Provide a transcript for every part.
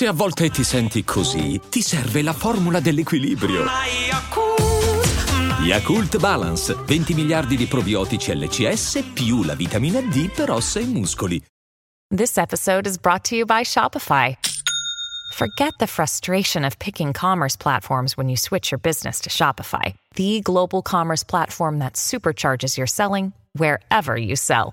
Se a volte ti senti così, ti serve la formula dell'equilibrio. Yakult Balance, 20 miliardi di probiotici LCS più la vitamina D per ossa e muscoli. This episode is brought to you by Shopify. Forget the frustration of picking commerce platforms when you switch your business to Shopify, the global commerce platform that supercharges your selling wherever you sell.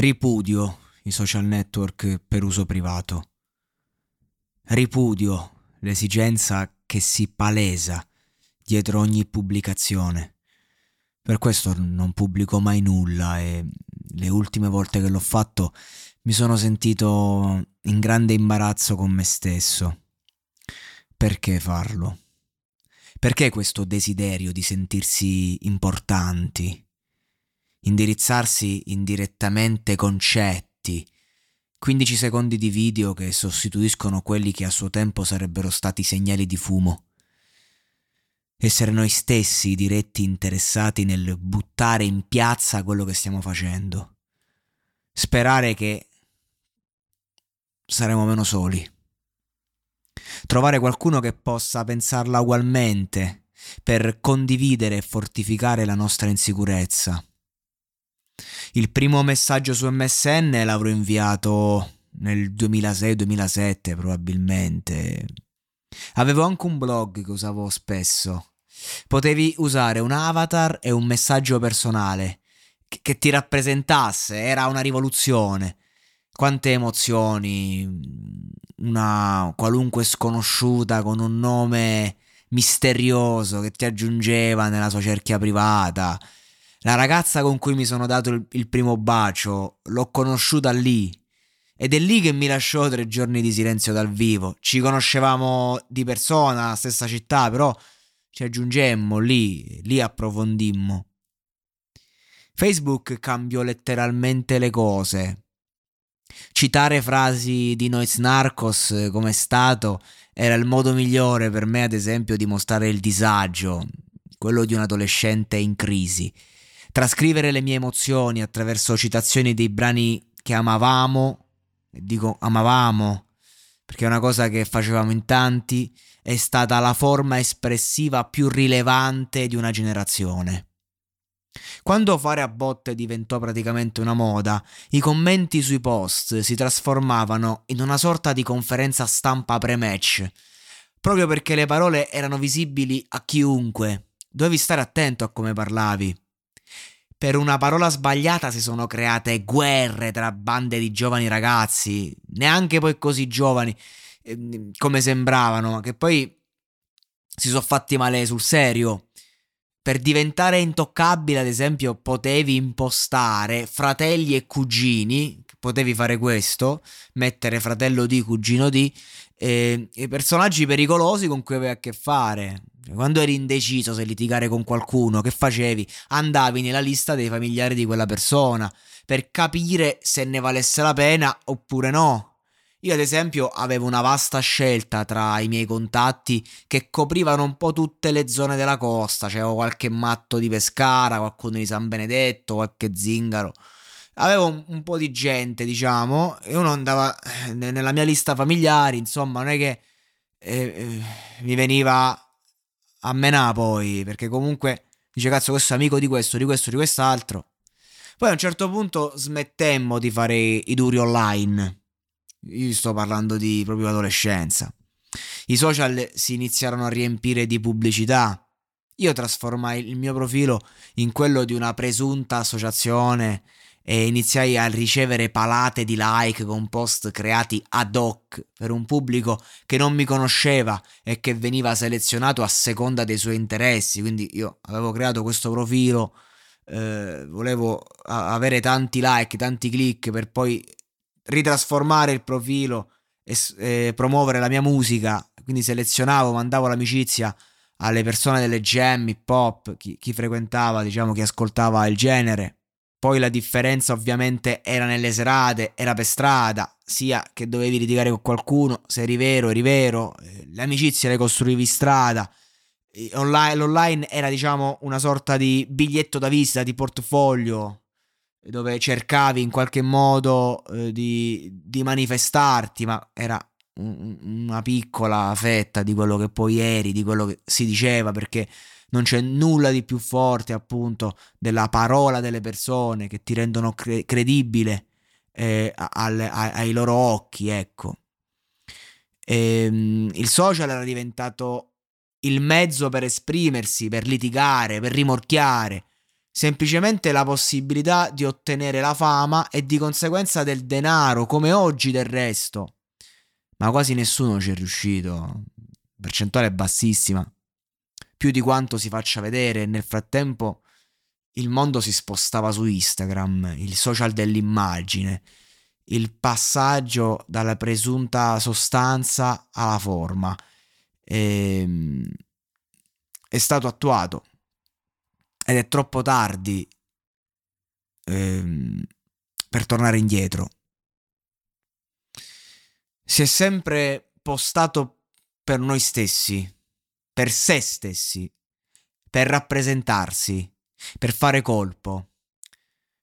Ripudio i social network per uso privato. Ripudio l'esigenza che si palesa dietro ogni pubblicazione. Per questo non pubblico mai nulla e le ultime volte che l'ho fatto mi sono sentito in grande imbarazzo con me stesso. Perché farlo? Perché questo desiderio di sentirsi importanti? Indirizzarsi indirettamente concetti, 15 secondi di video che sostituiscono quelli che a suo tempo sarebbero stati segnali di fumo. Essere noi stessi diretti interessati nel buttare in piazza quello che stiamo facendo. Sperare che saremo meno soli. Trovare qualcuno che possa pensarla ugualmente per condividere e fortificare la nostra insicurezza il primo messaggio su MSN l'avrò inviato nel 2006-2007 probabilmente. Avevo anche un blog che usavo spesso. Potevi usare un avatar e un messaggio personale che, ti rappresentasse, era una rivoluzione. Quante emozioni, una qualunque sconosciuta con un nome misterioso che ti aggiungeva nella sua cerchia privata la ragazza con cui mi sono dato il, il primo bacio, l'ho conosciuta lì. Ed è lì che mi lasciò tre giorni di silenzio dal vivo. Ci conoscevamo di persona, stessa città, però ci aggiungemmo lì, lì approfondimmo. Facebook cambiò letteralmente le cose. Citare frasi di Noiz Narcos come stato era il modo migliore per me, ad esempio, di mostrare il disagio, quello di un adolescente in crisi trascrivere le mie emozioni attraverso citazioni dei brani che amavamo, e dico amavamo perché è una cosa che facevamo in tanti, è stata la forma espressiva più rilevante di una generazione. Quando fare a botte diventò praticamente una moda, i commenti sui post si trasformavano in una sorta di conferenza stampa pre-match, proprio perché le parole erano visibili a chiunque. Dovevi stare attento a come parlavi per una parola sbagliata si sono create guerre tra bande di giovani ragazzi, neanche poi così giovani ehm, come sembravano, che poi si sono fatti male sul serio. Per diventare intoccabile, ad esempio, potevi impostare fratelli e cugini, potevi fare questo, mettere fratello di, cugino di, e, e personaggi pericolosi con cui avevi a che fare. Quando eri indeciso se litigare con qualcuno, che facevi? Andavi nella lista dei familiari di quella persona per capire se ne valesse la pena oppure no. Io, ad esempio, avevo una vasta scelta tra i miei contatti che coprivano un po' tutte le zone della costa. C'avevo qualche matto di Pescara, qualcuno di San Benedetto, qualche zingaro. Avevo un, un po' di gente, diciamo, e uno andava eh, nella mia lista familiari. Insomma, non è che eh, eh, mi veniva a menà poi, perché comunque dice cazzo questo è amico di questo, di questo, di quest'altro. Poi a un certo punto smettemmo di fare i duri online. Io sto parlando di proprio adolescenza. I social si iniziarono a riempire di pubblicità. Io trasformai il mio profilo in quello di una presunta associazione e iniziai a ricevere palate di like con post creati ad hoc per un pubblico che non mi conosceva e che veniva selezionato a seconda dei suoi interessi. Quindi io avevo creato questo profilo, eh, volevo avere tanti like, tanti click per poi ritrasformare il profilo e, e promuovere la mia musica. Quindi selezionavo, mandavo l'amicizia alle persone delle jam, hip hop, chi, chi frequentava, diciamo, chi ascoltava il genere poi la differenza ovviamente era nelle serate, era per strada, sia che dovevi litigare con qualcuno, se eri vero, eri vero, eh, le amicizie le costruivi strada. Online, l'online era diciamo una sorta di biglietto da visita, di portfolio, dove cercavi in qualche modo eh, di, di, manifestarti, ma era una piccola fetta di quello che poi eri, di quello che si diceva, perché non c'è nulla di più forte appunto della parola delle persone che ti rendono cre- credibile eh, al, a, ai loro occhi, ecco. E, ehm, il social era diventato il mezzo per esprimersi, per litigare, per rimorchiare, semplicemente la possibilità di ottenere la fama e di conseguenza del denaro, come oggi del resto. Ma quasi nessuno ci è riuscito, percentuale bassissima più di quanto si faccia vedere. Nel frattempo il mondo si spostava su Instagram, il social dell'immagine, il passaggio dalla presunta sostanza alla forma. E, ehm, è stato attuato ed è troppo tardi ehm, per tornare indietro. Si è sempre postato per noi stessi, per se stessi, per rappresentarsi, per fare colpo,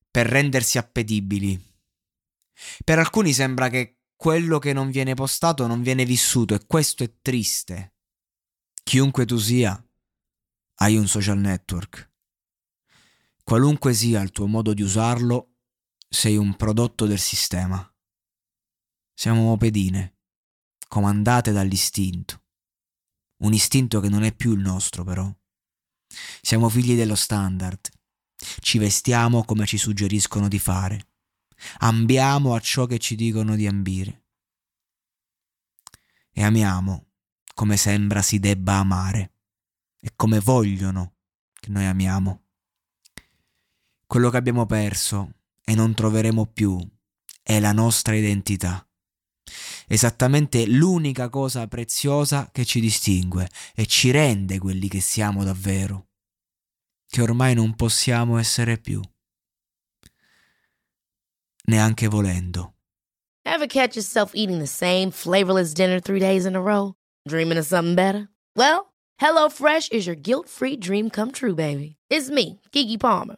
per rendersi appetibili. Per alcuni sembra che quello che non viene postato non viene vissuto e questo è triste. Chiunque tu sia, hai un social network. Qualunque sia il tuo modo di usarlo, sei un prodotto del sistema. Siamo pedine, comandate dall'istinto. Un istinto che non è più il nostro però. Siamo figli dello standard, ci vestiamo come ci suggeriscono di fare, ambiamo a ciò che ci dicono di ambire. E amiamo come sembra si debba amare. E come vogliono che noi amiamo. Quello che abbiamo perso e non troveremo più è la nostra identità esattamente l'unica cosa preziosa che ci distingue e ci rende quelli che siamo davvero, che ormai non possiamo essere più, neanche volendo. Ever catch yourself eating the same flavorless dinner three days in a row? Dreaming of something better? Well, HelloFresh is your guilt-free dream come true, baby. It's me, Kiki Palmer.